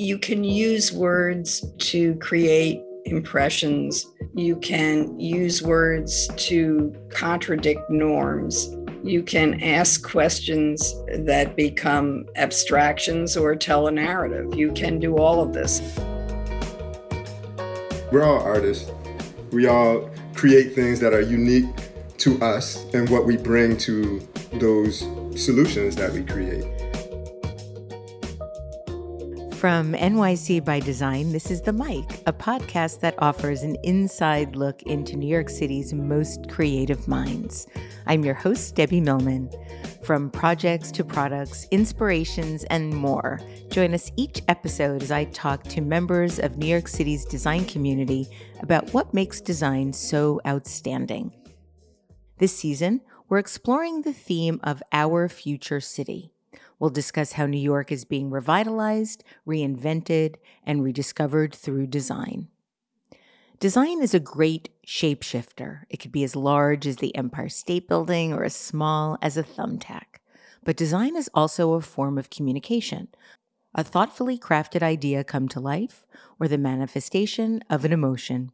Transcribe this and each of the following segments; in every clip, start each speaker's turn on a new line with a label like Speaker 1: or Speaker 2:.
Speaker 1: You can use words to create impressions. You can use words to contradict norms. You can ask questions that become abstractions or tell a narrative. You can do all of this.
Speaker 2: We're all artists. We all create things that are unique to us and what we bring to those solutions that we create.
Speaker 3: From NYC by Design, this is The Mic, a podcast that offers an inside look into New York City's most creative minds. I'm your host, Debbie Millman. From projects to products, inspirations, and more, join us each episode as I talk to members of New York City's design community about what makes design so outstanding. This season, we're exploring the theme of our future city. We'll discuss how New York is being revitalized, reinvented, and rediscovered through design. Design is a great shapeshifter. It could be as large as the Empire State Building or as small as a thumbtack. But design is also a form of communication, a thoughtfully crafted idea come to life, or the manifestation of an emotion.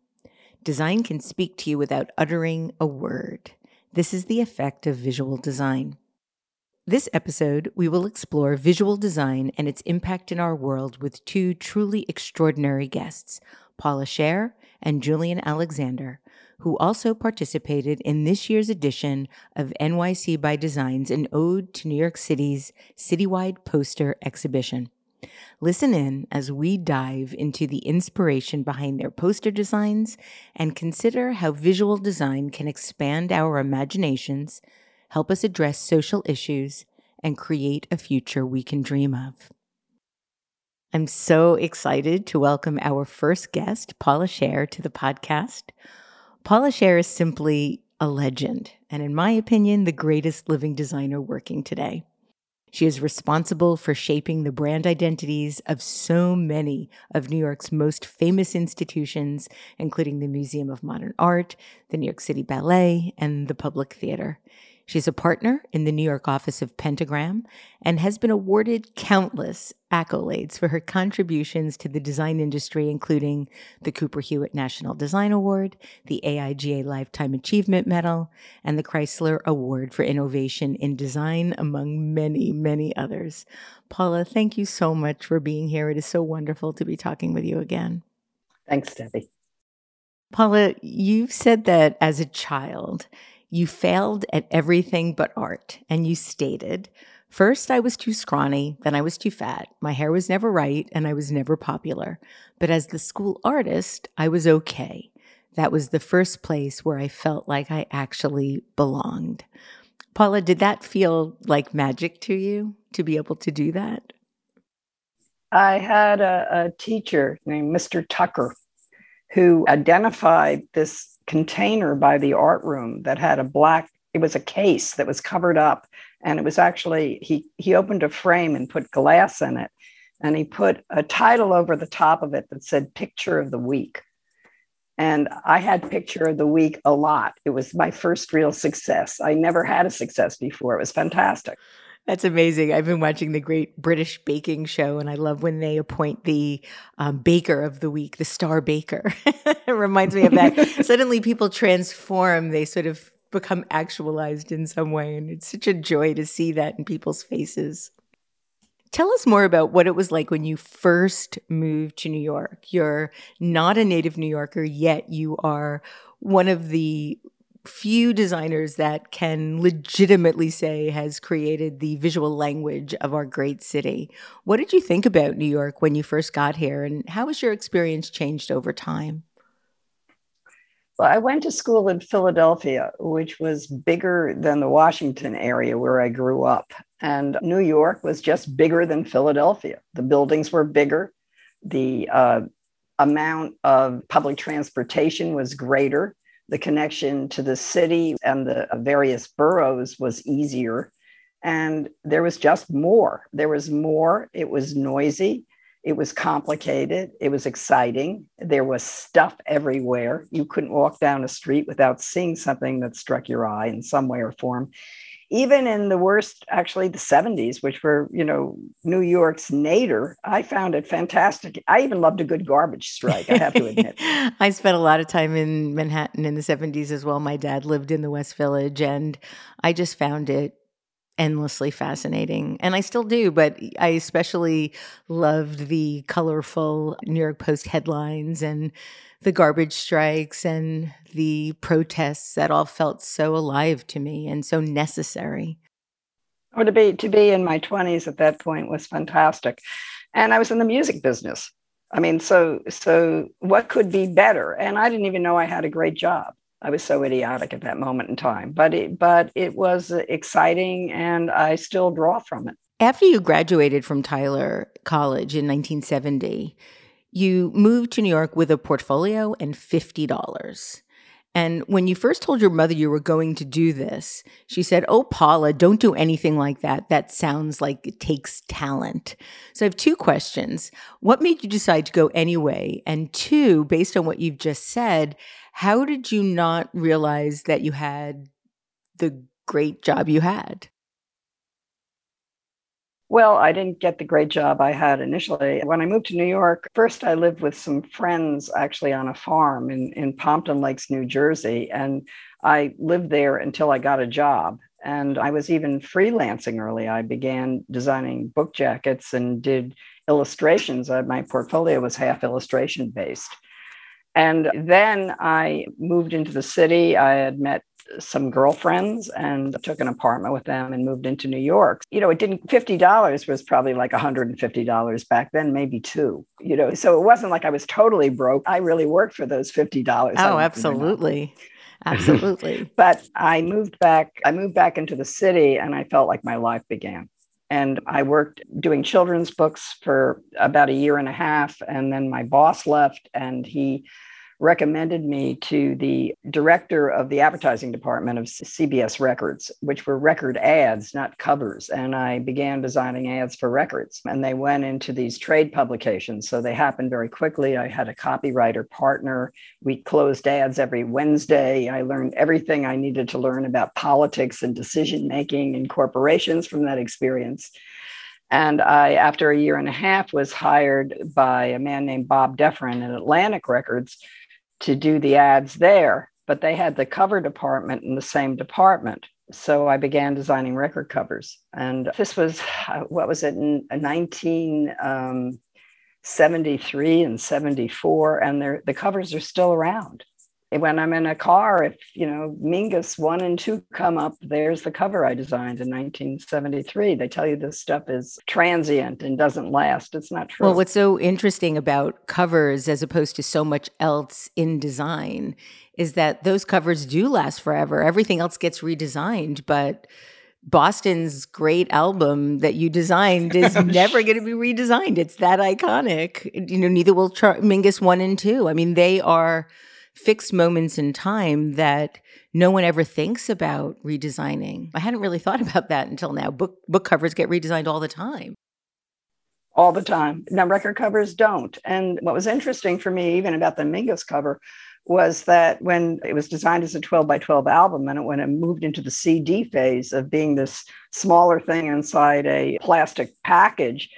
Speaker 3: Design can speak to you without uttering a word. This is the effect of visual design. This episode, we will explore visual design and its impact in our world with two truly extraordinary guests, Paula Scher and Julian Alexander, who also participated in this year's edition of NYC by Designs, an ode to New York City's citywide poster exhibition. Listen in as we dive into the inspiration behind their poster designs and consider how visual design can expand our imaginations help us address social issues, and create a future we can dream of. I'm so excited to welcome our first guest, Paula Scher, to the podcast. Paula Scher is simply a legend, and in my opinion, the greatest living designer working today. She is responsible for shaping the brand identities of so many of New York's most famous institutions, including the Museum of Modern Art, the New York City Ballet, and the Public Theater. She's a partner in the New York office of Pentagram and has been awarded countless accolades for her contributions to the design industry, including the Cooper Hewitt National Design Award, the AIGA Lifetime Achievement Medal, and the Chrysler Award for Innovation in Design, among many, many others. Paula, thank you so much for being here. It is so wonderful to be talking with you again.
Speaker 1: Thanks, Debbie.
Speaker 3: Paula, you've said that as a child, you failed at everything but art, and you stated, First, I was too scrawny, then I was too fat. My hair was never right, and I was never popular. But as the school artist, I was okay. That was the first place where I felt like I actually belonged. Paula, did that feel like magic to you to be able to do that?
Speaker 1: I had a, a teacher named Mr. Tucker who identified this container by the art room that had a black it was a case that was covered up. And it was actually he he opened a frame and put glass in it. And he put a title over the top of it that said picture of the week. And i had picture of the week a lot. It was my first real success. I never had a success before. It was fantastic
Speaker 3: that's amazing. I've been watching the Great British Baking Show, and I love when they appoint the um, baker of the week, the star baker. it reminds me of that. Suddenly, people transform; they sort of become actualized in some way, and it's such a joy to see that in people's faces. Tell us more about what it was like when you first moved to New York. You're not a native New Yorker, yet you are one of the few designers that can legitimately say has created the visual language of our great city. What did you think about New York when you first got here, and how has your experience changed over time?
Speaker 1: Well, I went to school in Philadelphia, which was bigger than the Washington area where I grew up. And New York was just bigger than Philadelphia. The buildings were bigger. The uh, amount of public transportation was greater the connection to the city and the various boroughs was easier. And there was just more. There was more. It was noisy. It was complicated. It was exciting. There was stuff everywhere. You couldn't walk down a street without seeing something that struck your eye in some way or form. Even in the worst, actually the 70s, which were, you know, New York's nadir, I found it fantastic. I even loved a good garbage strike, I have to admit.
Speaker 3: I spent a lot of time in Manhattan in the 70s as well. My dad lived in the West Village, and I just found it endlessly fascinating. And I still do, but I especially loved the colorful New York Post headlines and the garbage strikes and the protests that all felt so alive to me and so necessary.
Speaker 1: Or to be to be in my 20s at that point was fantastic. And I was in the music business. I mean, so so what could be better? And I didn't even know I had a great job. I was so idiotic at that moment in time, but it, but it was exciting, and I still draw from it.
Speaker 3: After you graduated from Tyler College in 1970, you moved to New York with a portfolio and $50. And when you first told your mother you were going to do this, she said, Oh, Paula, don't do anything like that. That sounds like it takes talent. So I have two questions. What made you decide to go anyway? And two, based on what you've just said, how did you not realize that you had the great job you had?
Speaker 1: Well, I didn't get the great job I had initially. When I moved to New York, first I lived with some friends actually on a farm in, in Pompton Lakes, New Jersey. And I lived there until I got a job. And I was even freelancing early. I began designing book jackets and did illustrations. Uh, my portfolio was half illustration based. And then I moved into the city. I had met some girlfriends and took an apartment with them and moved into New York. You know, it didn't, $50 was probably like $150 back then, maybe two, you know, so it wasn't like I was totally broke. I really worked for those $50.
Speaker 3: Oh, absolutely. Absolutely.
Speaker 1: but I moved back, I moved back into the city and I felt like my life began. And I worked doing children's books for about a year and a half. And then my boss left and he recommended me to the director of the advertising department of CBS Records, which were record ads, not covers. And I began designing ads for records. And they went into these trade publications. So they happened very quickly. I had a copywriter partner. We closed ads every Wednesday. I learned everything I needed to learn about politics and decision making in corporations from that experience. And I, after a year and a half, was hired by a man named Bob Defrin at Atlantic Records to do the ads there, but they had the cover department in the same department. So I began designing record covers. And this was, uh, what was it, in 1973 um, and 74. And the covers are still around when I'm in a car, if you know Mingus one and two come up, there's the cover I designed in 1973. They tell you this stuff is transient and doesn't last. It's not true.
Speaker 3: Well, what's so interesting about covers as opposed to so much else in design is that those covers do last forever. Everything else gets redesigned, but Boston's great album that you designed is never going to be redesigned. It's that iconic. You know, neither will Char- Mingus one and two. I mean, they are fixed moments in time that no one ever thinks about redesigning. I hadn't really thought about that until now. Book book covers get redesigned all the time.
Speaker 1: All the time. Now record covers don't. And what was interesting for me, even about the Mingus cover, was that when it was designed as a 12 by 12 album and it when it moved into the CD phase of being this smaller thing inside a plastic package,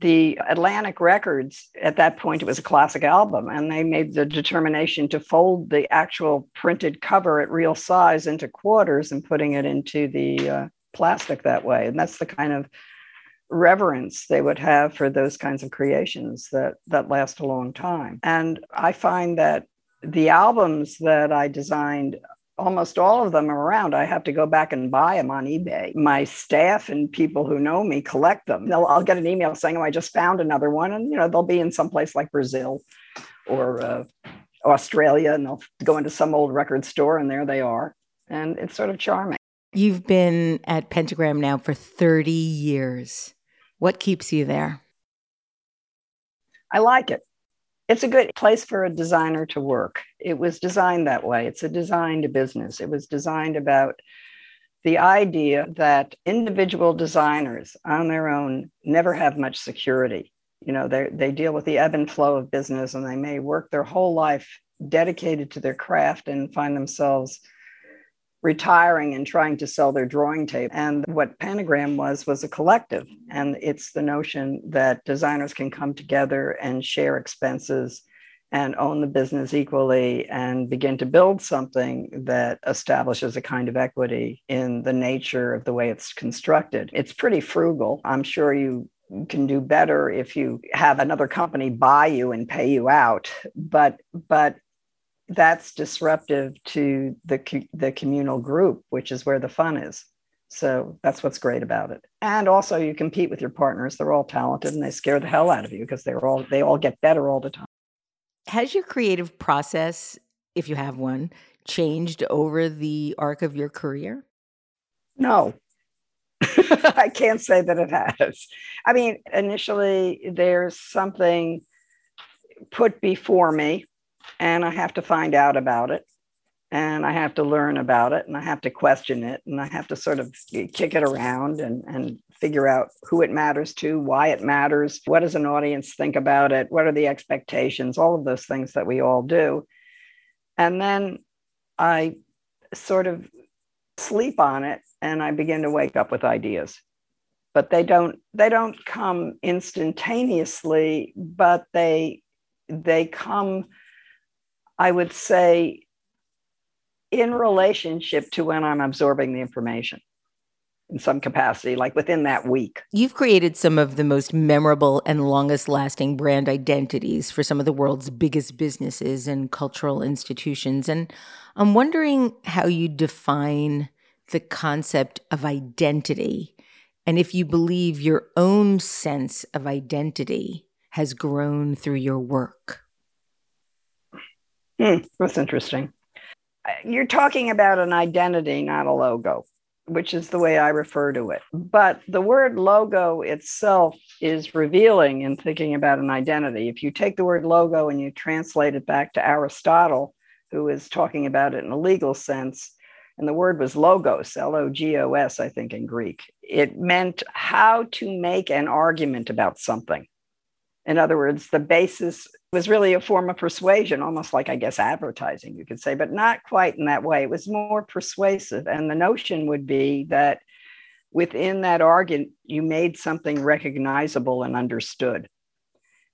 Speaker 1: the Atlantic Records, at that point, it was a classic album, and they made the determination to fold the actual printed cover at real size into quarters and putting it into the uh, plastic that way. And that's the kind of reverence they would have for those kinds of creations that that last a long time. And I find that the albums that I designed almost all of them are around. I have to go back and buy them on eBay. My staff and people who know me collect them. They'll, I'll get an email saying, "Oh, I just found another one," and you know they'll be in some place like Brazil or uh, Australia, and they'll go into some old record store, and there they are, and it's sort of charming.
Speaker 3: You've been at Pentagram now for thirty years. What keeps you there?
Speaker 1: I like it it's a good place for a designer to work. It was designed that way. It's a designed business. It was designed about the idea that individual designers on their own never have much security. You know, they, they deal with the ebb and flow of business and they may work their whole life dedicated to their craft and find themselves retiring and trying to sell their drawing tape. And what Pentagram was, was a collective. And it's the notion that designers can come together and share expenses and own the business equally and begin to build something that establishes a kind of equity in the nature of the way it's constructed. It's pretty frugal. I'm sure you can do better if you have another company buy you and pay you out but but that's disruptive to the the communal group which is where the fun is. So that's what's great about it. And also you compete with your partners. They're all talented and they scare the hell out of you because they're all they all get better all the time.
Speaker 3: Has your creative process if you have one changed over the arc of your career?
Speaker 1: No. I can't say that it has. I mean, initially, there's something put before me, and I have to find out about it, and I have to learn about it, and I have to question it, and I have to sort of kick it around and, and figure out who it matters to, why it matters, what does an audience think about it, what are the expectations, all of those things that we all do. And then I sort of sleep on it and I begin to wake up with ideas. But they don't they don't come instantaneously, but they they come, I would say, in relationship to when I'm absorbing the information in some capacity, like within that week.
Speaker 3: You've created some of the most memorable and longest lasting brand identities for some of the world's biggest businesses and cultural institutions. And I'm wondering how you define the concept of identity and if you believe your own sense of identity has grown through your work.
Speaker 1: Hmm, that's interesting. You're talking about an identity, not a logo, which is the way I refer to it. But the word logo itself is revealing in thinking about an identity. If you take the word logo and you translate it back to Aristotle, who is talking about it in a legal sense, and the word was logos, L O G O S, I think, in Greek. It meant how to make an argument about something. In other words, the basis was really a form of persuasion, almost like, I guess, advertising, you could say, but not quite in that way. It was more persuasive. And the notion would be that within that argument, you made something recognizable and understood.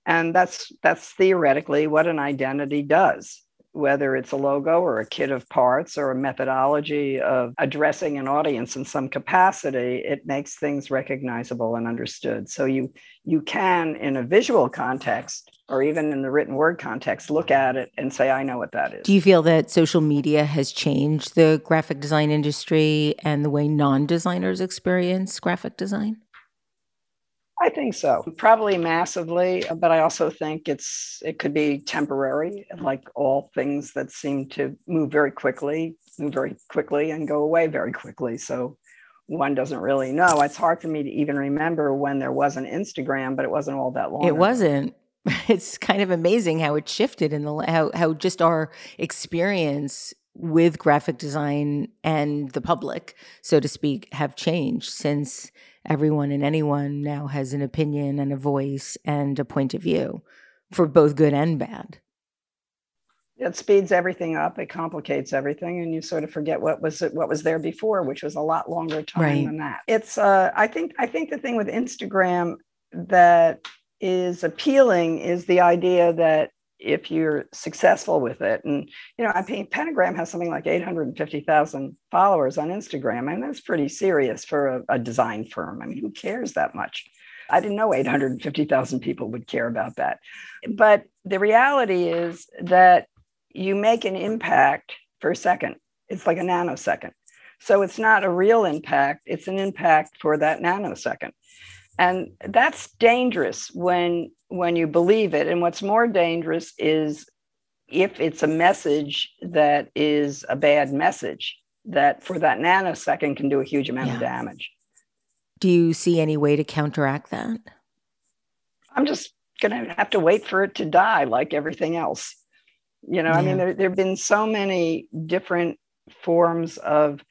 Speaker 1: And that's that's theoretically what an identity does whether it's a logo or a kit of parts or a methodology of addressing an audience in some capacity it makes things recognizable and understood. So you you can in a visual context or even in the written word context look at it and say i know what that is.
Speaker 3: Do you feel that social media has changed the graphic design industry and the way non-designers experience graphic design
Speaker 1: I think so. Probably massively, uh, but I also think it's it could be temporary, like all things that seem to move very quickly, move very quickly and go away very quickly. So one doesn't really know. It's hard for me to even remember when there was an Instagram, but it wasn't all that long.
Speaker 3: It
Speaker 1: ago.
Speaker 3: wasn't. It's kind of amazing how it shifted in the how how just our experience with graphic design and the public, so to speak, have changed since everyone and anyone now has an opinion and a voice and a point of view for both good and bad.
Speaker 1: It speeds everything up. It complicates everything, and you sort of forget what was what was there before, which was a lot longer time right. than that. It's uh, I think I think the thing with Instagram that is appealing is the idea that if you're successful with it. And, you know, I mean, Pentagram has something like 850,000 followers on Instagram. and that's pretty serious for a, a, design firm. I mean, who cares that much? I didn't know 850,000 people would care about that. But the reality is that you make an impact for a second, it's like a nanosecond. So it's not a real impact, it's an impact for that nanosecond and that's dangerous when when you believe it and what's more dangerous is if it's a message that is a bad message that for that nanosecond can do a huge amount yeah. of damage
Speaker 3: do you see any way to counteract that
Speaker 1: i'm just going to have to wait for it to die like everything else you know yeah. i mean there, there have been so many different forms of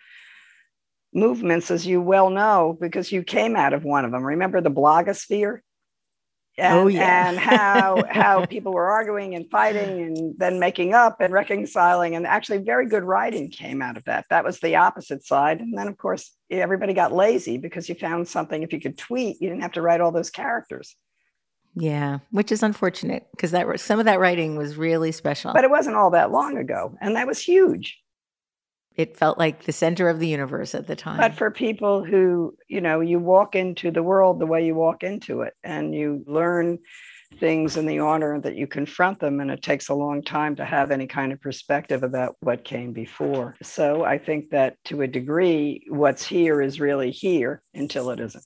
Speaker 1: movements, as you well know, because you came out of one of them. Remember the blogosphere? and,
Speaker 3: oh, yeah.
Speaker 1: and how how people were arguing and fighting and then making up and reconciling and actually very good writing came out of that that was the opposite side and then of course everybody got lazy because you found something if you could tweet you didn't have to write all those characters
Speaker 3: yeah which is unfortunate because that some of that writing was really special
Speaker 1: but it wasn't all that long ago and that was huge
Speaker 3: it felt like the center of the universe at the time.
Speaker 1: But for people who, you know, you walk into the world the way you walk into it and you learn things in the order that you confront them and it takes a long time to have any kind of perspective about what came before. So I think that to a degree what's here is really here until it isn't.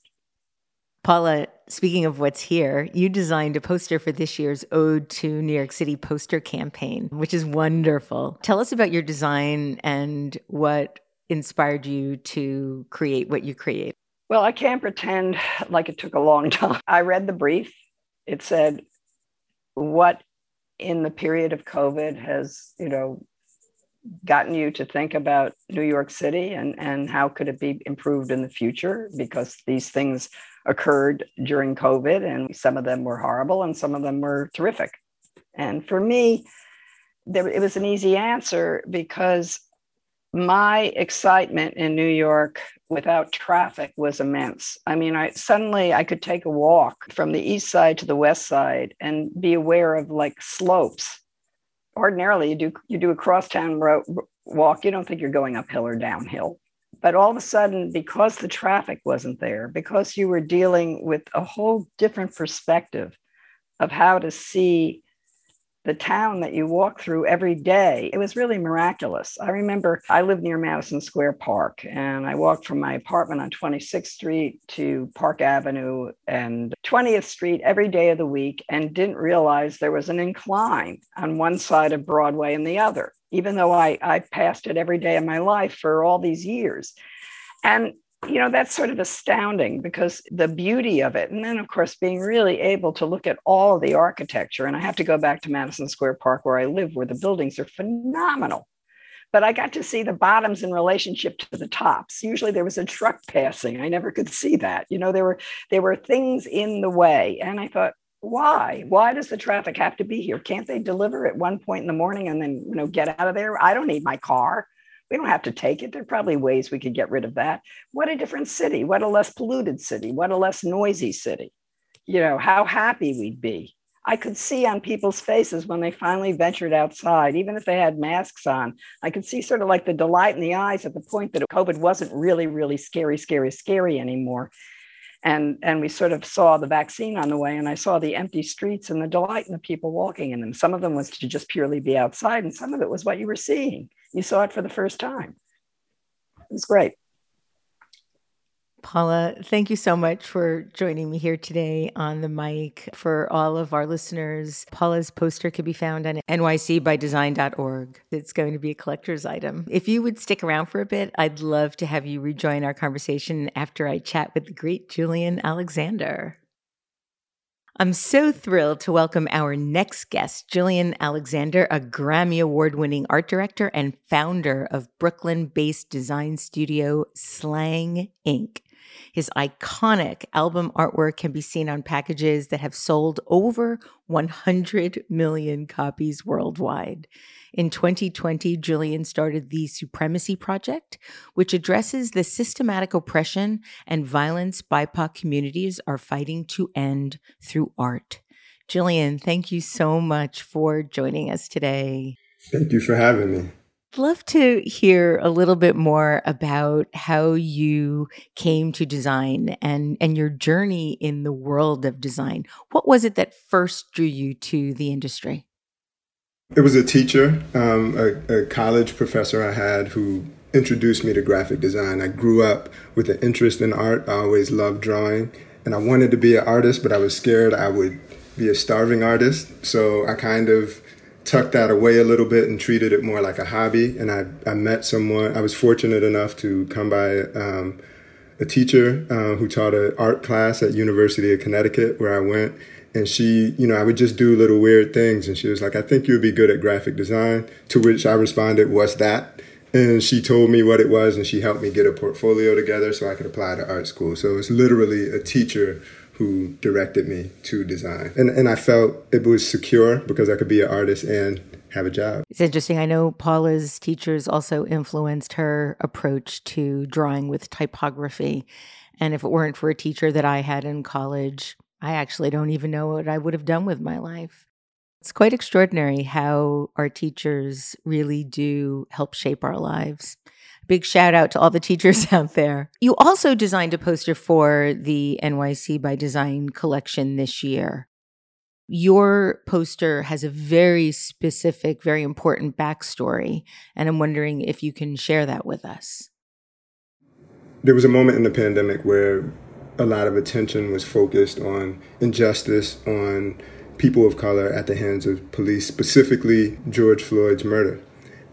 Speaker 3: Paula, speaking of what's here, you designed a poster for this year's Ode to New York City poster campaign, which is wonderful. Tell us about your design and what inspired you to create what you create.
Speaker 1: Well, I can't pretend like it took a long time. I read the brief. It said, What in the period of COVID has, you know, gotten you to think about New York City and, and how could it be improved in the future? Because these things occurred during COVID, and some of them were horrible and some of them were terrific. And for me, there, it was an easy answer because my excitement in New York without traffic was immense. I mean, I suddenly I could take a walk from the east side to the west side and be aware of like slopes. Ordinarily, you do you do a crosstown road walk, you don't think you're going uphill or downhill. But all of a sudden, because the traffic wasn't there, because you were dealing with a whole different perspective of how to see the town that you walk through every day, it was really miraculous. I remember I lived near Madison Square Park and I walked from my apartment on 26th Street to Park Avenue and 20th Street every day of the week and didn't realize there was an incline on one side of Broadway and the other even though I, I passed it every day of my life for all these years. And, you know, that's sort of astounding because the beauty of it. And then, of course, being really able to look at all the architecture. And I have to go back to Madison Square Park where I live, where the buildings are phenomenal. But I got to see the bottoms in relationship to the tops. Usually there was a truck passing. I never could see that. You know, there were there were things in the way. And I thought, why? Why does the traffic have to be here? Can't they deliver at one point in the morning and then you know get out of there? I don't need my car. We don't have to take it. There are probably ways we could get rid of that. What a different city. What a less polluted city. What a less noisy city. You know how happy we'd be. I could see on people's faces when they finally ventured outside even if they had masks on i could see sort of like the delight in the eyes at the point that covid wasn't really really scary scary scary anymore and and we sort of saw the vaccine on the way and i saw the empty streets and the delight in the people walking in them. Some of them was to just purely be outside and some of it was what you were seeing. You saw it for the first time. It was great
Speaker 3: Paula, thank you so much for joining me here today on the mic. For all of our listeners, Paula's poster can be found on nycbydesign.org. It's going to be a collector's item. If you would stick around for a bit, I'd love to have you rejoin our conversation after I chat with the great Julian Alexander. I'm so thrilled to welcome our next guest, Julian Alexander, a Grammy Award winning art director and founder of Brooklyn based design studio Slang Inc. His iconic album artwork can be seen on packages that have sold over 100 million copies worldwide. In 2020, Julian started the Supremacy Project, which addresses the systematic oppression and violence BIPOC communities are fighting to end through art. Julian, thank you so much for joining us today.
Speaker 2: Thank you for having me
Speaker 3: love to hear a little bit more about how you came to design and and your journey in the world of design. What was it that first drew you to the industry?
Speaker 2: It was a teacher, um, a, a college professor I had who introduced me to graphic design. I grew up with an interest in art. I always loved drawing, and I wanted to be an artist, but I was scared I would be a starving artist. So I kind of tucked that away a little bit and treated it more like a hobby. And I, I met someone, I was fortunate enough to come by um, a teacher uh, who taught an art class at University of Connecticut where I went. And she, you know, I would just do little weird things. And she was like, I think you'd be good at graphic design. To which I responded, What's that? And she told me what it was and she helped me get a portfolio together so I could apply to art school. So it's literally a teacher who directed me to design. And, and I felt it was secure because I could be an artist and have a job.
Speaker 3: It's interesting. I know Paula's teachers also influenced her approach to drawing with typography. And if it weren't for a teacher that I had in college, I actually don't even know what I would have done with my life. It's quite extraordinary how our teachers really do help shape our lives. Big shout out to all the teachers out there. You also designed a poster for the NYC by Design collection this year. Your poster has a very specific, very important backstory, and I'm wondering if you can share that with us.
Speaker 2: There was a moment in the pandemic where a lot of attention was focused on injustice, on people of color at the hands of police, specifically George Floyd's murder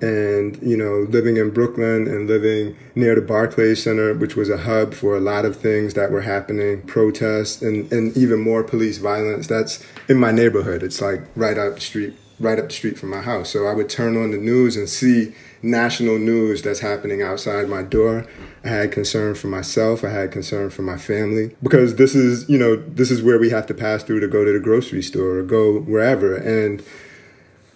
Speaker 2: and you know living in brooklyn and living near the barclays center which was a hub for a lot of things that were happening protests and, and even more police violence that's in my neighborhood. It's like right up the street right up the street from my house. So i would turn on the news and see national news that's happening outside my door. I had concern for myself. I had concern for my family because this is you know this is where we have to pass through to go to the grocery store or go wherever. And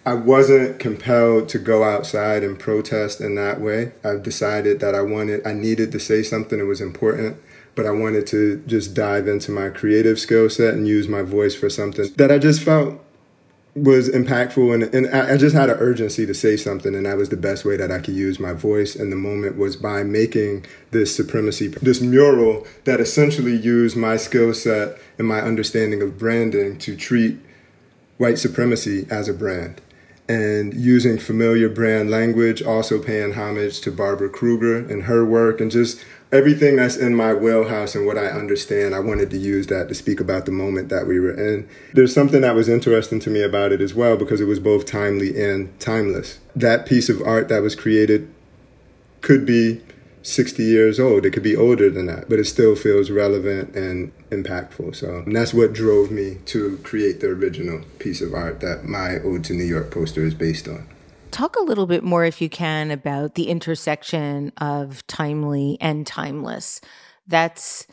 Speaker 2: I wasn't compelled to go outside and protest in that way. I've decided that I wanted, I needed to say something that was important, but I wanted to just dive into my creative skill set and use my voice for something that I just felt was impactful and, and I just had an urgency to say something and that was the best way that I could use my voice and the moment was by making this supremacy this mural that essentially used my skill set and my understanding of branding to treat white supremacy as a brand and using familiar brand language, also paying homage to Barbara Kruger and her work, and just everything that's in my wheelhouse and what I understand. I wanted to use that to speak about the moment that we were in. There's something that was interesting to me about it as well because it was both timely and timeless. That piece of art that was created could be 60 years old. It could be older than that, but it still feels relevant and impactful. So that's what drove me to create the original piece of art that my Ode to New York poster is based on.
Speaker 3: Talk a little bit more, if you can, about the intersection of timely and timeless. That's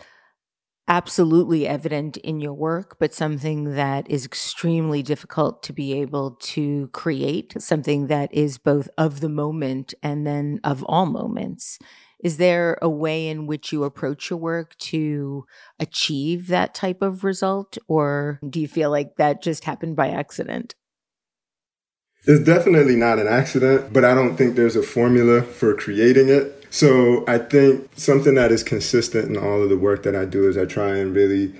Speaker 3: absolutely evident in your work, but something that is extremely difficult to be able to create, something that is both of the moment and then of all moments. Is there a way in which you approach your work to achieve that type of result? Or do you feel like that just happened by accident?
Speaker 2: It's definitely not an accident, but I don't think there's a formula for creating it. So I think something that is consistent in all of the work that I do is I try and really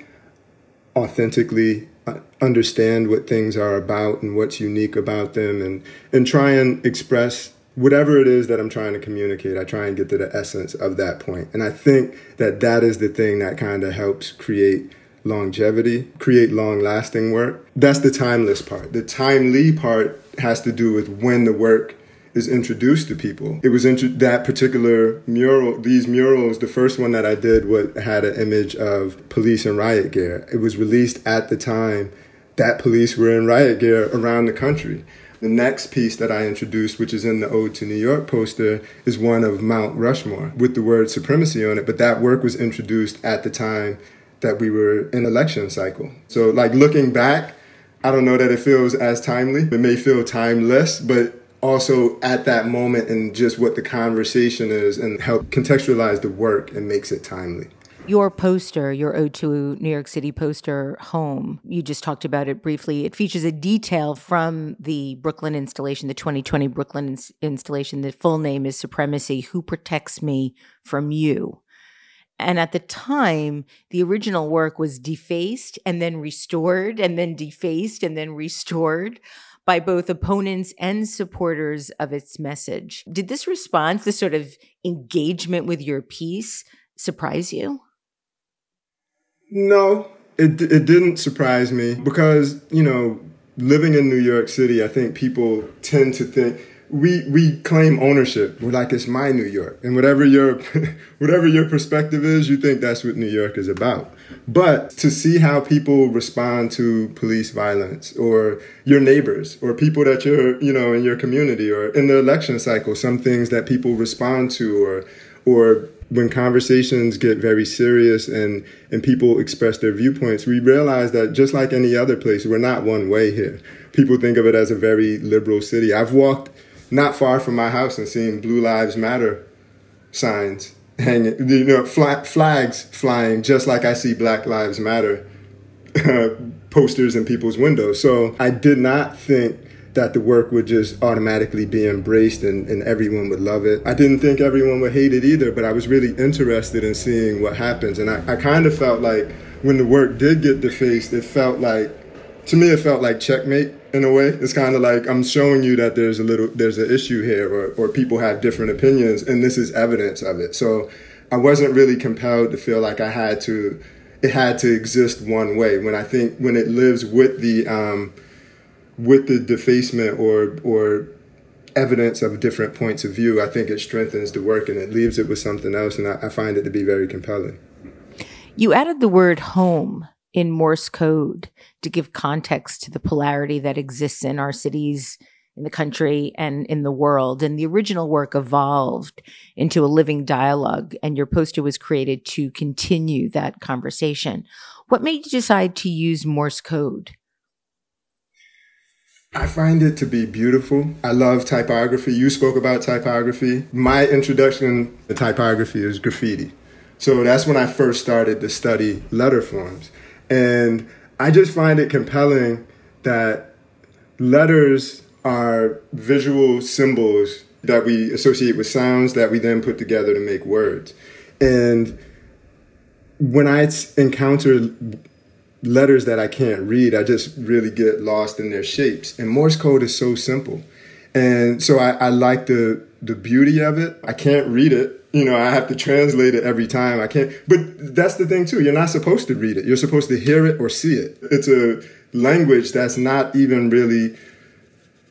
Speaker 2: authentically uh, understand what things are about and what's unique about them and and try and express whatever it is that I'm trying to communicate, I try and get to the essence of that point. And I think that that is the thing that kind of helps create longevity, create long lasting work. That's the timeless part. The timely part has to do with when the work is introduced to people. It was intro- that particular mural, these murals, the first one that I did what had an image of police in riot gear. It was released at the time that police were in riot gear around the country. The next piece that I introduced, which is in the Ode to New York poster, is one of Mount Rushmore with the word supremacy on it. But that work was introduced at the time that we were in election cycle. So, like looking back, I don't know that it feels as timely. It may feel timeless, but also at that moment and just what the conversation is and help contextualize the work and makes it timely
Speaker 3: your poster, your Ode to New York City poster home, you just talked about it briefly. It features a detail from the Brooklyn installation, the 2020 Brooklyn ins- installation. The full name is Supremacy Who Protects Me from You? And at the time, the original work was defaced and then restored, and then defaced and then restored by both opponents and supporters of its message. Did this response, this sort of engagement with your piece, surprise you?
Speaker 2: No, it it didn't surprise me because you know living in New York City, I think people tend to think we we claim ownership. We're like it's my New York, and whatever your whatever your perspective is, you think that's what New York is about. But to see how people respond to police violence, or your neighbors, or people that you're you know in your community, or in the election cycle, some things that people respond to, or or when conversations get very serious and, and people express their viewpoints, we realize that just like any other place, we're not one way here. People think of it as a very liberal city. I've walked not far from my house and seen Blue Lives Matter signs hanging, you know, flags flying, just like I see Black Lives Matter posters in people's windows. So I did not think that the work would just automatically be embraced and, and everyone would love it. I didn't think everyone would hate it either, but I was really interested in seeing what happens. And I, I kind of felt like when the work did get defaced, it felt like, to me, it felt like checkmate in a way. It's kind of like I'm showing you that there's a little, there's an issue here or, or people have different opinions and this is evidence of it. So I wasn't really compelled to feel like I had to, it had to exist one way. When I think, when it lives with the, um, with the defacement or or evidence of different points of view, I think it strengthens the work and it leaves it with something else, and I, I find it to be very compelling.
Speaker 3: You added the word home in Morse code to give context to the polarity that exists in our cities, in the country, and in the world. And the original work evolved into a living dialogue, and your poster was created to continue that conversation. What made you decide to use Morse code?
Speaker 2: I find it to be beautiful. I love typography. You spoke about typography. My introduction to typography is graffiti. So that's when I first started to study letter forms. And I just find it compelling that letters are visual symbols that we associate with sounds that we then put together to make words. And when I encounter letters that I can't read, I just really get lost in their shapes. And Morse code is so simple. And so I, I like the the beauty of it. I can't read it. You know, I have to translate it every time. I can't but that's the thing too. You're not supposed to read it. You're supposed to hear it or see it. It's a language that's not even really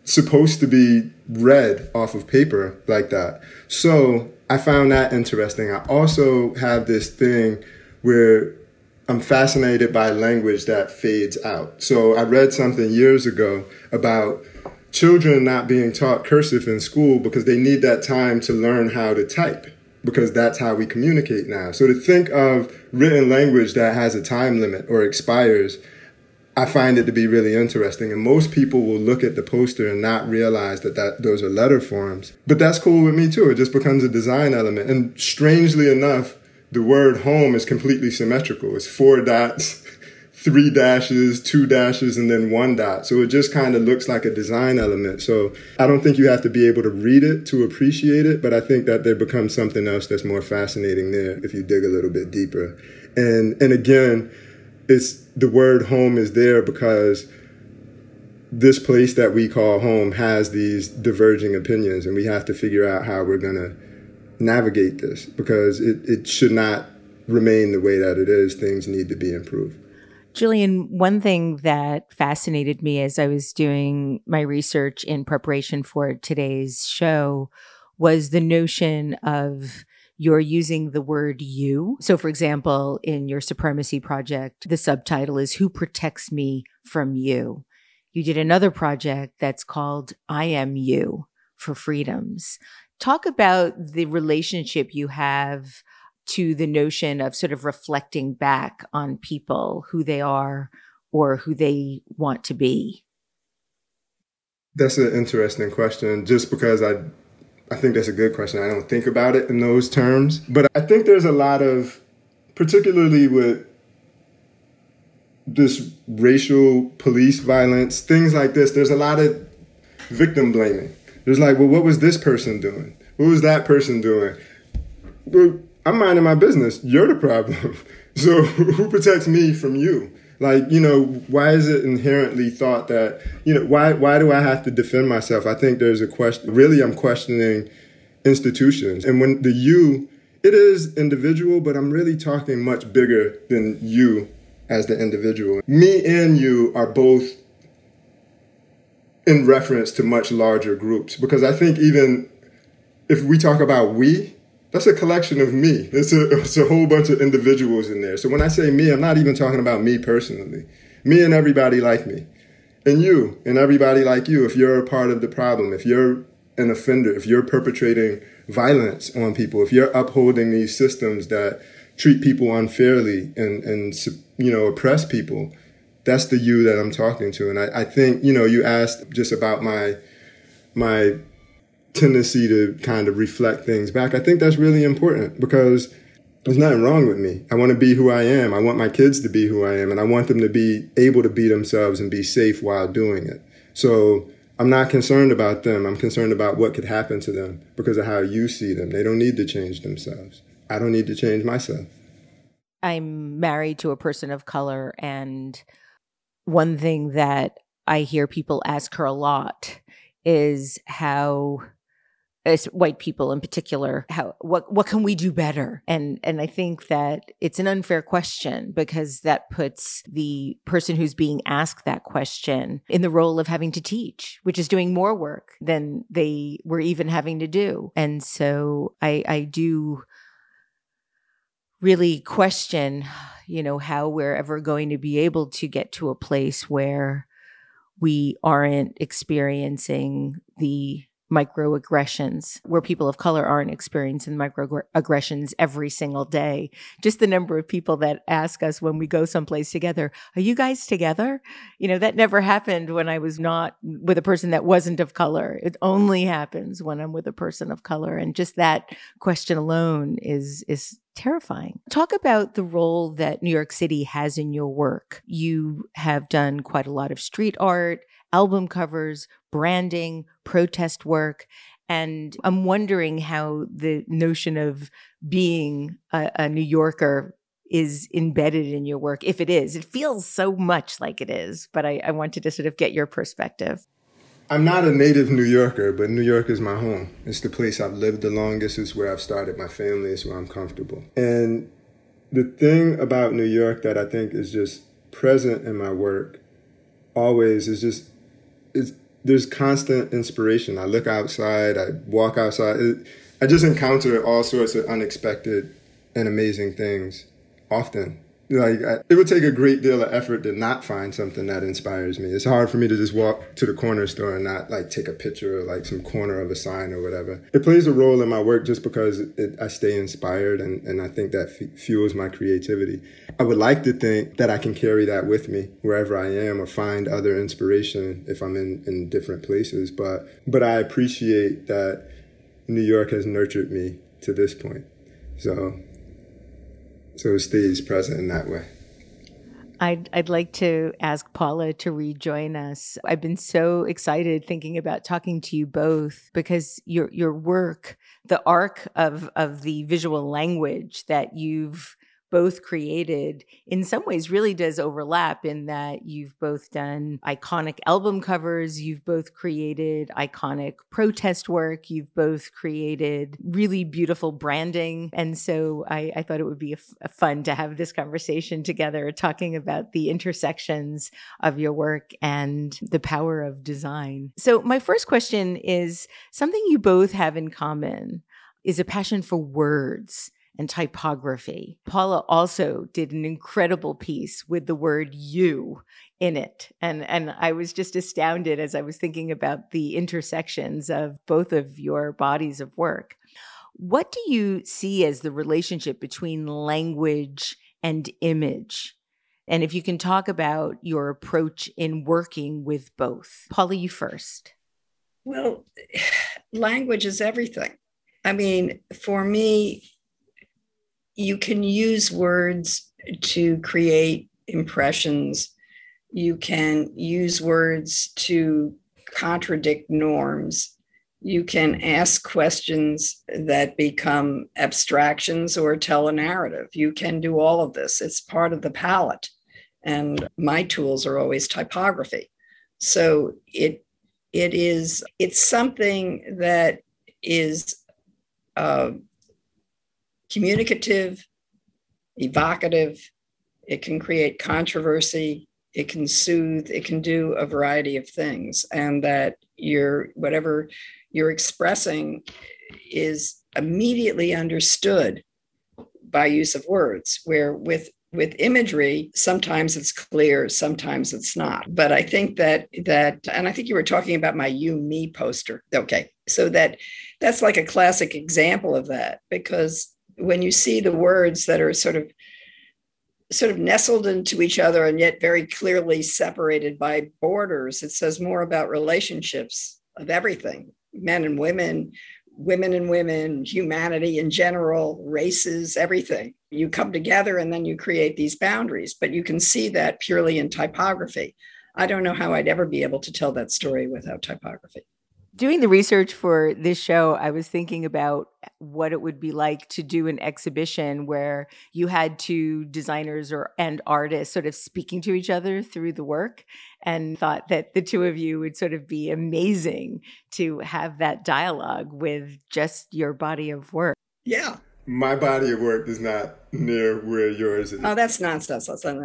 Speaker 2: supposed to be read off of paper like that. So I found that interesting. I also have this thing where I'm fascinated by language that fades out. So I read something years ago about children not being taught cursive in school because they need that time to learn how to type because that's how we communicate now. So to think of written language that has a time limit or expires, I find it to be really interesting. And most people will look at the poster and not realize that, that those are letter forms. But that's cool with me too. It just becomes a design element. And strangely enough, the word home is completely symmetrical. It's four dots, three dashes, two dashes, and then one dot. So it just kind of looks like a design element. So I don't think you have to be able to read it to appreciate it, but I think that there becomes something else that's more fascinating there if you dig a little bit deeper. And and again, it's the word home is there because this place that we call home has these diverging opinions and we have to figure out how we're going to navigate this because it, it should not remain the way that it is. Things need to be improved.
Speaker 3: Julian, one thing that fascinated me as I was doing my research in preparation for today's show was the notion of you're using the word you. So, for example, in your supremacy project, the subtitle is Who Protects Me from You? You did another project that's called I Am You for Freedoms. Talk about the relationship you have to the notion of sort of reflecting back on people, who they are or who they want to be.
Speaker 2: That's an interesting question, just because I I think that's a good question. I don't think about it in those terms. But I think there's a lot of, particularly with this racial police violence, things like this, there's a lot of victim blaming. There's like, well, what was this person doing? What was that person doing? Well, I'm minding my business. You're the problem. So who protects me from you? Like, you know, why is it inherently thought that, you know, why why do I have to defend myself? I think there's a question really I'm questioning institutions. And when the you, it is individual, but I'm really talking much bigger than you as the individual. Me and you are both in reference to much larger groups because I think even if we talk about we, that's a collection of me. It's a, it's a whole bunch of individuals in there. So when I say me, I'm not even talking about me personally. Me and everybody like me. And you and everybody like you, if you're a part of the problem, if you're an offender, if you're perpetrating violence on people, if you're upholding these systems that treat people unfairly and, and you know, oppress people, that's the you that I'm talking to. And I, I think, you know, you asked just about my, my tendency to kind of reflect things back. I think that's really important because there's nothing wrong with me. I want to be who I am. I want my kids to be who I am, and I want them to be able to be themselves and be safe while doing it. So I'm not concerned about them. I'm concerned about what could happen to them because of how you see them. They don't need to change themselves. I don't need to change myself.
Speaker 3: I'm married to a person of color, and one thing that I hear people ask her a lot is how as white people in particular how what what can we do better? And and i think that it's an unfair question because that puts the person who's being asked that question in the role of having to teach which is doing more work than they were even having to do. And so i i do really question you know how we're ever going to be able to get to a place where we aren't experiencing the microaggressions where people of color aren't experiencing microaggressions every single day. Just the number of people that ask us when we go someplace together, are you guys together? You know, that never happened when I was not with a person that wasn't of color. It only happens when I'm with a person of color. And just that question alone is, is terrifying. Talk about the role that New York City has in your work. You have done quite a lot of street art, album covers, branding, protest work. And I'm wondering how the notion of being a, a, New Yorker is embedded in your work, if it is. It feels so much like it is, but I, I wanted to sort of get your perspective.
Speaker 2: I'm not a native New Yorker, but New York is my home. It's the place I've lived the longest. It's where I've started my family. It's where I'm comfortable. And the thing about New York that I think is just present in my work always is just it's there's constant inspiration. I look outside, I walk outside. It, I just encounter all sorts of unexpected and amazing things often like I, it would take a great deal of effort to not find something that inspires me. It's hard for me to just walk to the corner store and not like take a picture of like some corner of a sign or whatever. It plays a role in my work just because it, I stay inspired and, and I think that f- fuels my creativity. I would like to think that I can carry that with me wherever I am or find other inspiration if I'm in, in different places. But but I appreciate that New York has nurtured me to this point. So so stays present in that way.
Speaker 3: I'd, I'd like to ask Paula to rejoin us. I've been so excited thinking about talking to you both because your your work, the arc of of the visual language that you've both created in some ways really does overlap in that you've both done iconic album covers, you've both created iconic protest work, you've both created really beautiful branding. And so I, I thought it would be a, f- a fun to have this conversation together, talking about the intersections of your work and the power of design. So, my first question is something you both have in common is a passion for words and typography. Paula also did an incredible piece with the word you in it. And and I was just astounded as I was thinking about the intersections of both of your bodies of work. What do you see as the relationship between language and image? And if you can talk about your approach in working with both. Paula, you first.
Speaker 1: Well, language is everything. I mean, for me, you can use words to create impressions. You can use words to contradict norms. You can ask questions that become abstractions or tell a narrative. You can do all of this. It's part of the palette. And my tools are always typography. So it it is it's something that is uh, communicative, evocative, it can create controversy, it can soothe, it can do a variety of things, and that you're whatever you're expressing is immediately understood by use of words where with with imagery sometimes it's clear sometimes it's not. But i think that that and i think you were talking about my you me poster. Okay. So that that's like a classic example of that because when you see the words that are sort of sort of nestled into each other and yet very clearly separated by borders it says more about relationships of everything. Men and women women and women humanity in general races everything. You come together and then you create these boundaries but you can see that purely in typography. I don't know how i'd ever be able to tell that story without typography
Speaker 3: Doing the research for this show, I was thinking about what it would be like to do an exhibition where you had two designers or and artists sort of speaking to each other through the work and thought that the two of you would sort of be amazing to have that dialogue with just your body of work.
Speaker 1: Yeah.
Speaker 2: My body of work is not near where yours is.
Speaker 1: Oh, that's nonsense. That's not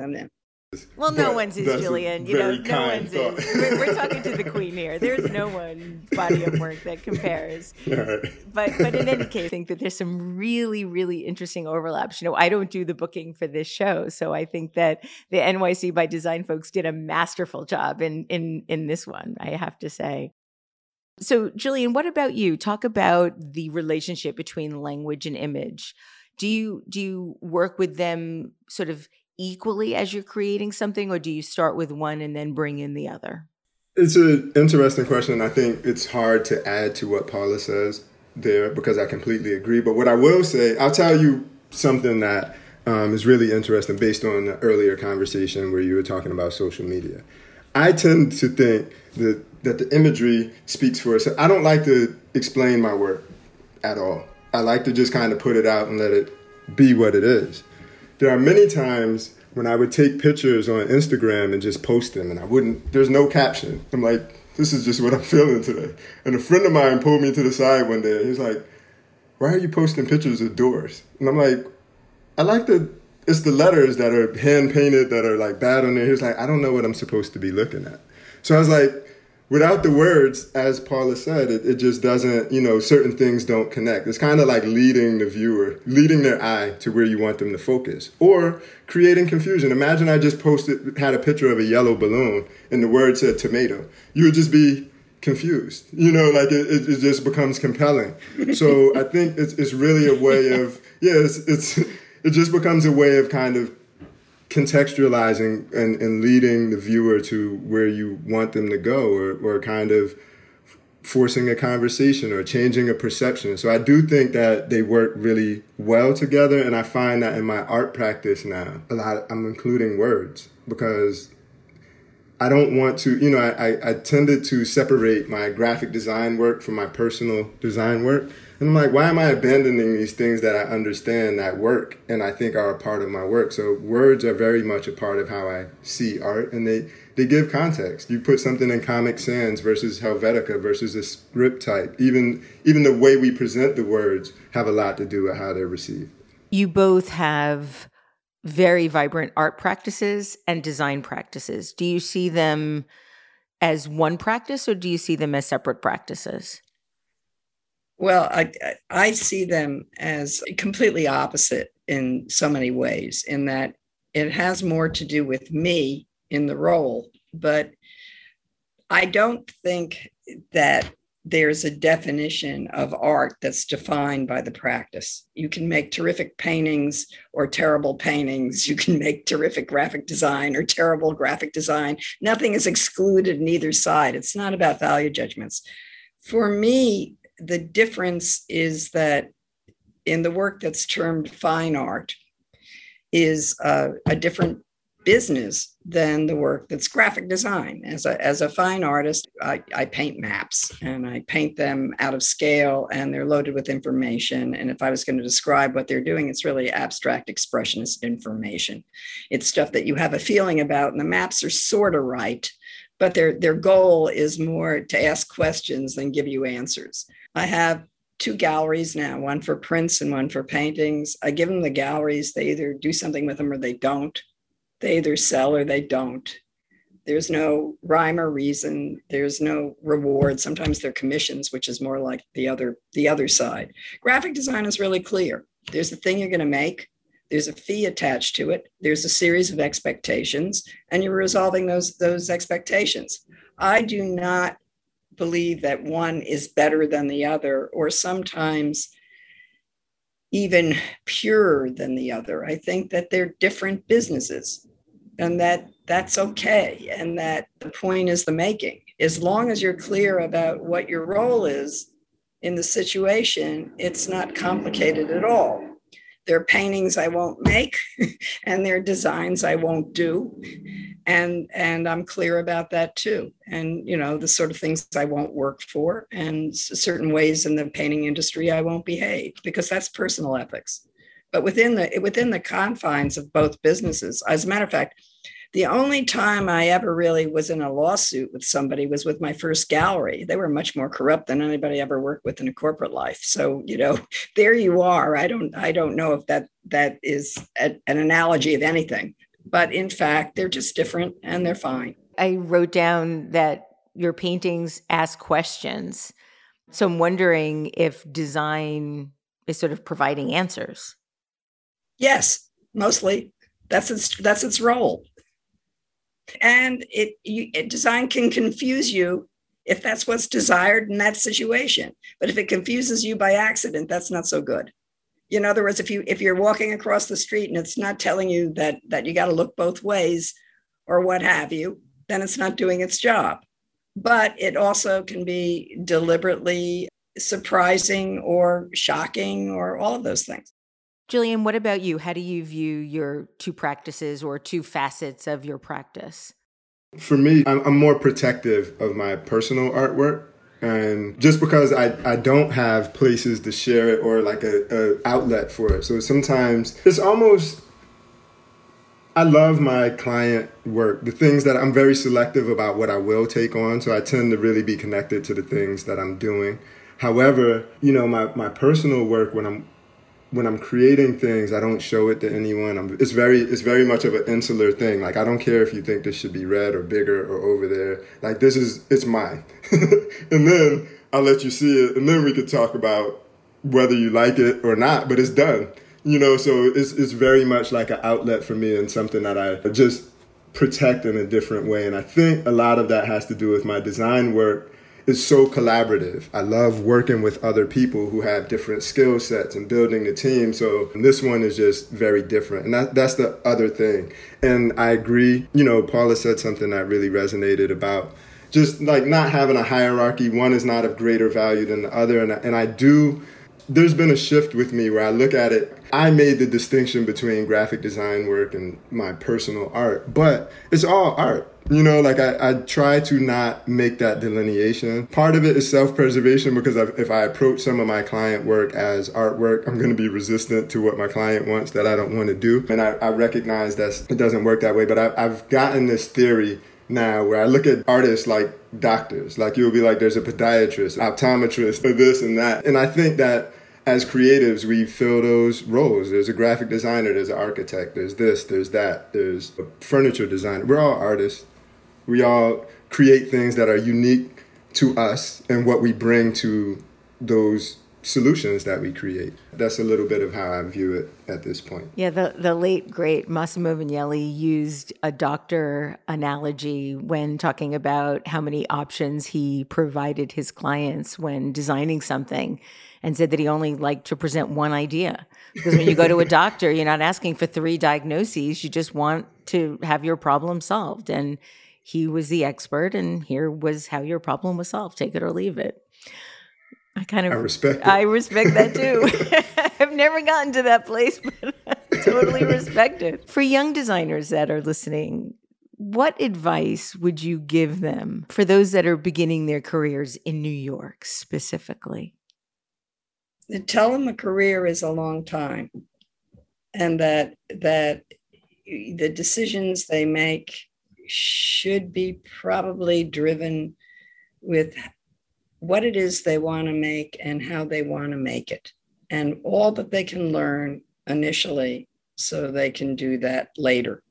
Speaker 3: well, no one's is, Julian. You know, no one's is. We're, we're, talking to the queen here. There's no one body of work that compares. Right. But but in any case, I think that there's some really really interesting overlaps. You know, I don't do the booking for this show, so I think that the NYC by Design folks did a masterful job in in in this one. I have to say. So, Julian, what about you? Talk about the relationship between language and image. Do you do you work with them sort of equally as you're creating something, or do you start with one and then bring in the other?
Speaker 2: It's an interesting question. I think it's hard to add to what Paula says there because I completely agree. But what I will say, I'll tell you something that um, is really interesting based on the earlier conversation where you were talking about social media. I tend to think that, that the imagery speaks for itself. I don't like to explain my work at all. I like to just kind of put it out and let it be what it is there are many times when I would take pictures on Instagram and just post them, and I wouldn't, there's no caption. I'm like, this is just what I'm feeling today. And a friend of mine pulled me to the side one day. He's like, why are you posting pictures of doors? And I'm like, I like the, it's the letters that are hand painted that are like bad on there. He's like, I don't know what I'm supposed to be looking at. So I was like, without the words, as Paula said, it, it just doesn't, you know, certain things don't connect. It's kind of like leading the viewer, leading their eye to where you want them to focus, or creating confusion. Imagine I just posted, had a picture of a yellow balloon and the word said tomato. You would just be confused, you know, like it, it, it just becomes compelling. So I think it's, it's really a way of, yeah, it's, it's, it just becomes a way of kind of contextualizing and, and leading the viewer to where you want them to go or, or kind of forcing a conversation or changing a perception. So I do think that they work really well together and I find that in my art practice now, a lot I'm including words because I don't want to, you know, I, I tended to separate my graphic design work from my personal design work. And I'm like, why am I abandoning these things that I understand that work and I think are a part of my work? So words are very much a part of how I see art and they, they give context. You put something in Comic Sans versus Helvetica versus a script type. Even even the way we present the words have a lot to do with how they're received.
Speaker 3: You both have very vibrant art practices and design practices. Do you see them as one practice or do you see them as separate practices?
Speaker 1: Well, I, I see them as completely opposite in so many ways, in that it has more to do with me in the role, but I don't think that there's a definition of art that's defined by the practice. You can make terrific paintings or terrible paintings. You can make terrific graphic design or terrible graphic design. Nothing is excluded in either side. It's not about value judgments. For me, the difference is that in the work that's termed fine art is uh, a different business than the work that's graphic design. As a, as a fine artist, I, I, paint maps and I paint them out of scale and they're loaded with information. And if I was going to describe what they're doing, it's really abstract expressionist information. It's stuff that you have a feeling about, and the maps are sort of right, but their, their goal is more to ask questions than give you answers. I have two galleries now, one for prints and one for paintings. I give them the galleries. They either do something with them or they don't. They either sell or they don't. There's no rhyme or reason. There's no reward. Sometimes they're commissions, which is more like the other the other side. Graphic design is really clear. There's the thing you're going to make. there's a fee attached to it, there's a series of expectations, and you're resolving those, those expectations. I do not believe that one is better than the other, or sometimes even purer than the other. I think that they're different businesses and that that's okay and that the point is the making. As long as you're clear about what your role is in the situation, it's not complicated at all. There are paintings I won't make and there are designs I won't do. And, and I'm clear about that too. And, you know, the sort of things I won't work for and certain ways in the painting industry I won't behave because that's personal ethics. But within the within the confines of both businesses, as a matter of fact, the only time I ever really was in a lawsuit with somebody was with my first gallery. They were much more corrupt than anybody ever worked with in a corporate life. So, you know, there you are. I don't I don't know if that that is a, an analogy of anything, but in fact, they're just different and they're fine.
Speaker 3: I wrote down that your paintings ask questions. So I'm wondering if design is sort of providing answers.
Speaker 1: Yes, mostly. That's its that's its role and it, you, it design can confuse you if that's what's desired in that situation but if it confuses you by accident that's not so good in other words if you if you're walking across the street and it's not telling you that that you got to look both ways or what have you then it's not doing its job but it also can be deliberately surprising or shocking or all of those things
Speaker 3: Julian, what about you? How do you view your two practices or two facets of your practice?
Speaker 2: For me, I'm, more protective of my personal artwork. And just because I, I don't have places to share it or like a, a outlet for it. So sometimes it's almost I love my client work. The things that I'm very selective about what I will take on. So I tend to really be connected to the things that I'm doing. However, you know, my, my personal work when I'm when I'm creating things, I don't show it to anyone. I'm, it's very it's very much of an insular thing. Like I don't care if you think this should be red or bigger or over there. Like this is it's mine. and then I'll let you see it, and then we could talk about whether you like it or not. But it's done. You know, so it's it's very much like an outlet for me and something that I just protect in a different way. And I think a lot of that has to do with my design work is so collaborative. I love working with other people who have different skill sets and building the team. So this one is just very different. And that, that's the other thing. And I agree, you know, Paula said something that really resonated about just like not having a hierarchy. One is not of greater value than the other. And, and I do there's been a shift with me where I look at it. I made the distinction between graphic design work and my personal art, but it's all art. You know, like I, I try to not make that delineation. Part of it is self preservation because if I approach some of my client work as artwork, I'm going to be resistant to what my client wants that I don't want to do. And I, I recognize that it doesn't work that way, but I, I've gotten this theory now where I look at artists like doctors, like you'll be like, there's a podiatrist, optometrist, or this and that. And I think that as creatives, we fill those roles. There's a graphic designer, there's an architect, there's this, there's that, there's a furniture designer. We're all artists. We all create things that are unique to us and what we bring to those solutions that we create. That's a little bit of how I view it at this point.
Speaker 3: Yeah, the, the late, great Massimo Vignelli used a doctor analogy when talking about how many options he provided his clients when designing something and said that he only liked to present one idea. Because when you go to a doctor, you're not asking for three diagnoses, you just want to have your problem solved. And he was the expert, and here was how your problem was solved. Take it or leave it. I kind of
Speaker 2: I respect. It.
Speaker 3: I respect that too. I've never gotten to that place, but I totally respect it. For young designers that are listening, what advice would you give them for those that are beginning their careers in New York specifically?
Speaker 1: tell them a career is a long time and that that the decisions they make should be probably driven with what it is they want to make and how they want to make it and all that they can learn initially so they can do that later.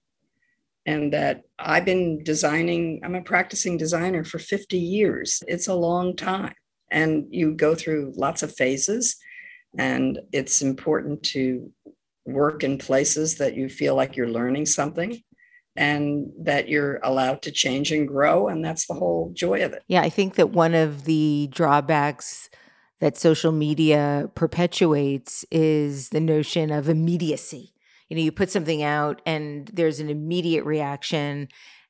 Speaker 1: And that I've been designing I'm a practicing designer for 50 years. It's a long time and you go through lots of phases and it's important to work in places that you feel like you're learning something and that you're allowed to change and grow. And that's the whole joy of it.
Speaker 3: Yeah, I think that one of the drawbacks that social media perpetuates is the notion of immediacy. You know, you put something out and there's an immediate reaction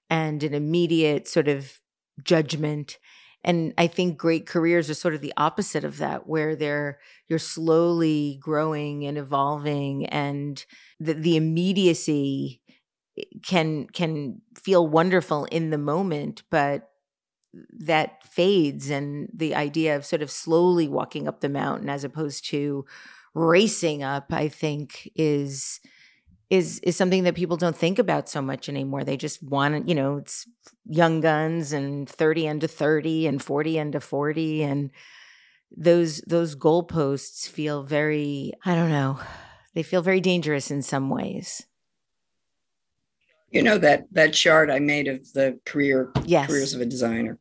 Speaker 3: and an immediate sort of judgment. And I think great careers are sort of the opposite of that, where they're you're slowly growing and evolving and the, the immediacy can can feel wonderful in the moment but that fades and the idea of sort of slowly walking up the mountain as opposed to racing up i think is is is something that people don't think about so much anymore. They just want you know it's young guns and 30 into 30 and 40 into 40 and those those goalposts feel very i don't know they feel very dangerous in some ways
Speaker 1: you know that that chart I made of the career
Speaker 3: yes.
Speaker 1: careers of a designer.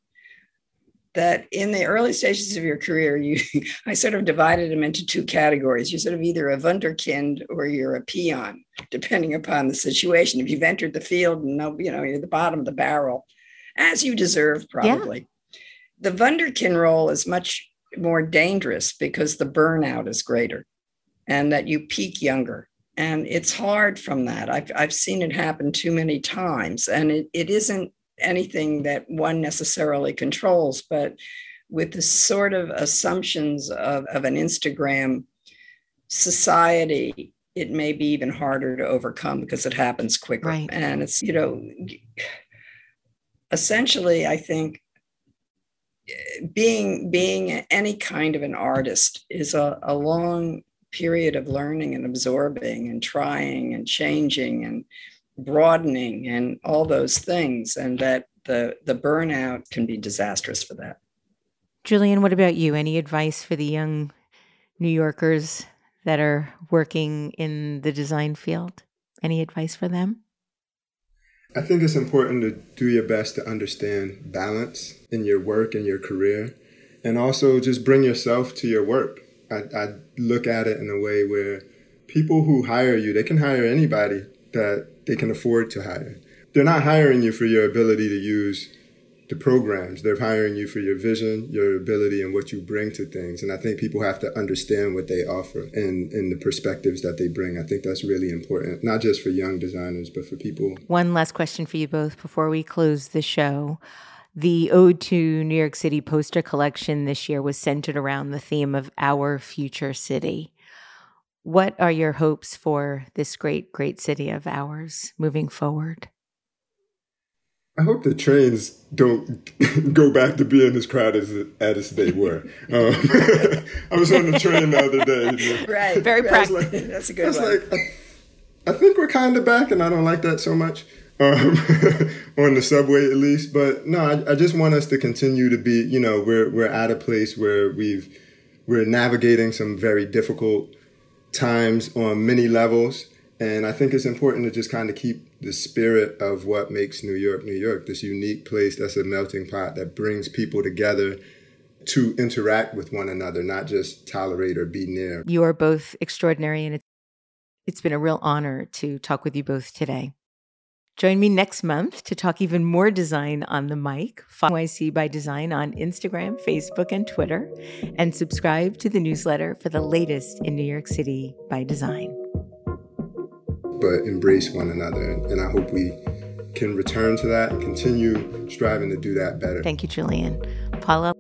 Speaker 1: That in the early stages of your career, you I sort of divided them into two categories. You're sort of either a wunderkind or you're a peon, depending upon the situation. If you've entered the field and no, you know, you're the bottom of the barrel, as you deserve, probably. Yeah. The wunderkind role is much more dangerous because the burnout is greater and that you peak younger and it's hard from that i've, I've seen it happen too many times and it, it isn't anything that one necessarily controls but with the sort of assumptions of, of an instagram society it may be even harder to overcome because it happens quicker
Speaker 3: right.
Speaker 1: and it's you know essentially i think eh, being being any kind of an artist is a, a long period of learning and absorbing and trying and changing and broadening and all those things and that the the burnout can be disastrous for that.
Speaker 3: Julian what about you? Any advice for the young new yorkers that are working in the design field? Any advice for them?
Speaker 2: I think it's important to do your best to understand balance in your work and your career and also just bring yourself to your work I, I look at it in a way where people who hire you, they can hire anybody that they can afford to hire. They're not hiring you for your ability to use the programs. They're hiring you for your vision, your ability, and what you bring to things. And I think people have to understand what they offer and, and the perspectives that they bring. I think that's really important, not just for young designers, but for people.
Speaker 3: One last question for you both before we close the show. The Ode to New York City poster collection this year was centered around the theme of our future city. What are your hopes for this great, great city of ours moving forward?
Speaker 2: I hope the trains don't go back to being as crowded as, as they were. Um, I was on the train the other day.
Speaker 1: You know, right.
Speaker 3: Very practical. Like,
Speaker 1: That's a good one. Like,
Speaker 2: I, I think we're kind of back, and I don't like that so much um, on the subway at least. But no, I, I, just want us to continue to be, you know, we're we're at a place where we've we're navigating some very difficult times on many levels, and I think it's important to just kind of keep the spirit of what makes New York New York, this unique place that's a melting pot that brings people together to interact with one another, not just tolerate or be near.
Speaker 3: You are both extraordinary, and it's it's been a real honor to talk with you both today. Join me next month to talk even more design on the mic. Follow NYC by Design on Instagram, Facebook, and Twitter, and subscribe to the newsletter for the latest in New York City by Design.
Speaker 2: But embrace one another, and I hope we can return to that and continue striving to do that better.
Speaker 3: Thank you, Julian. Paula.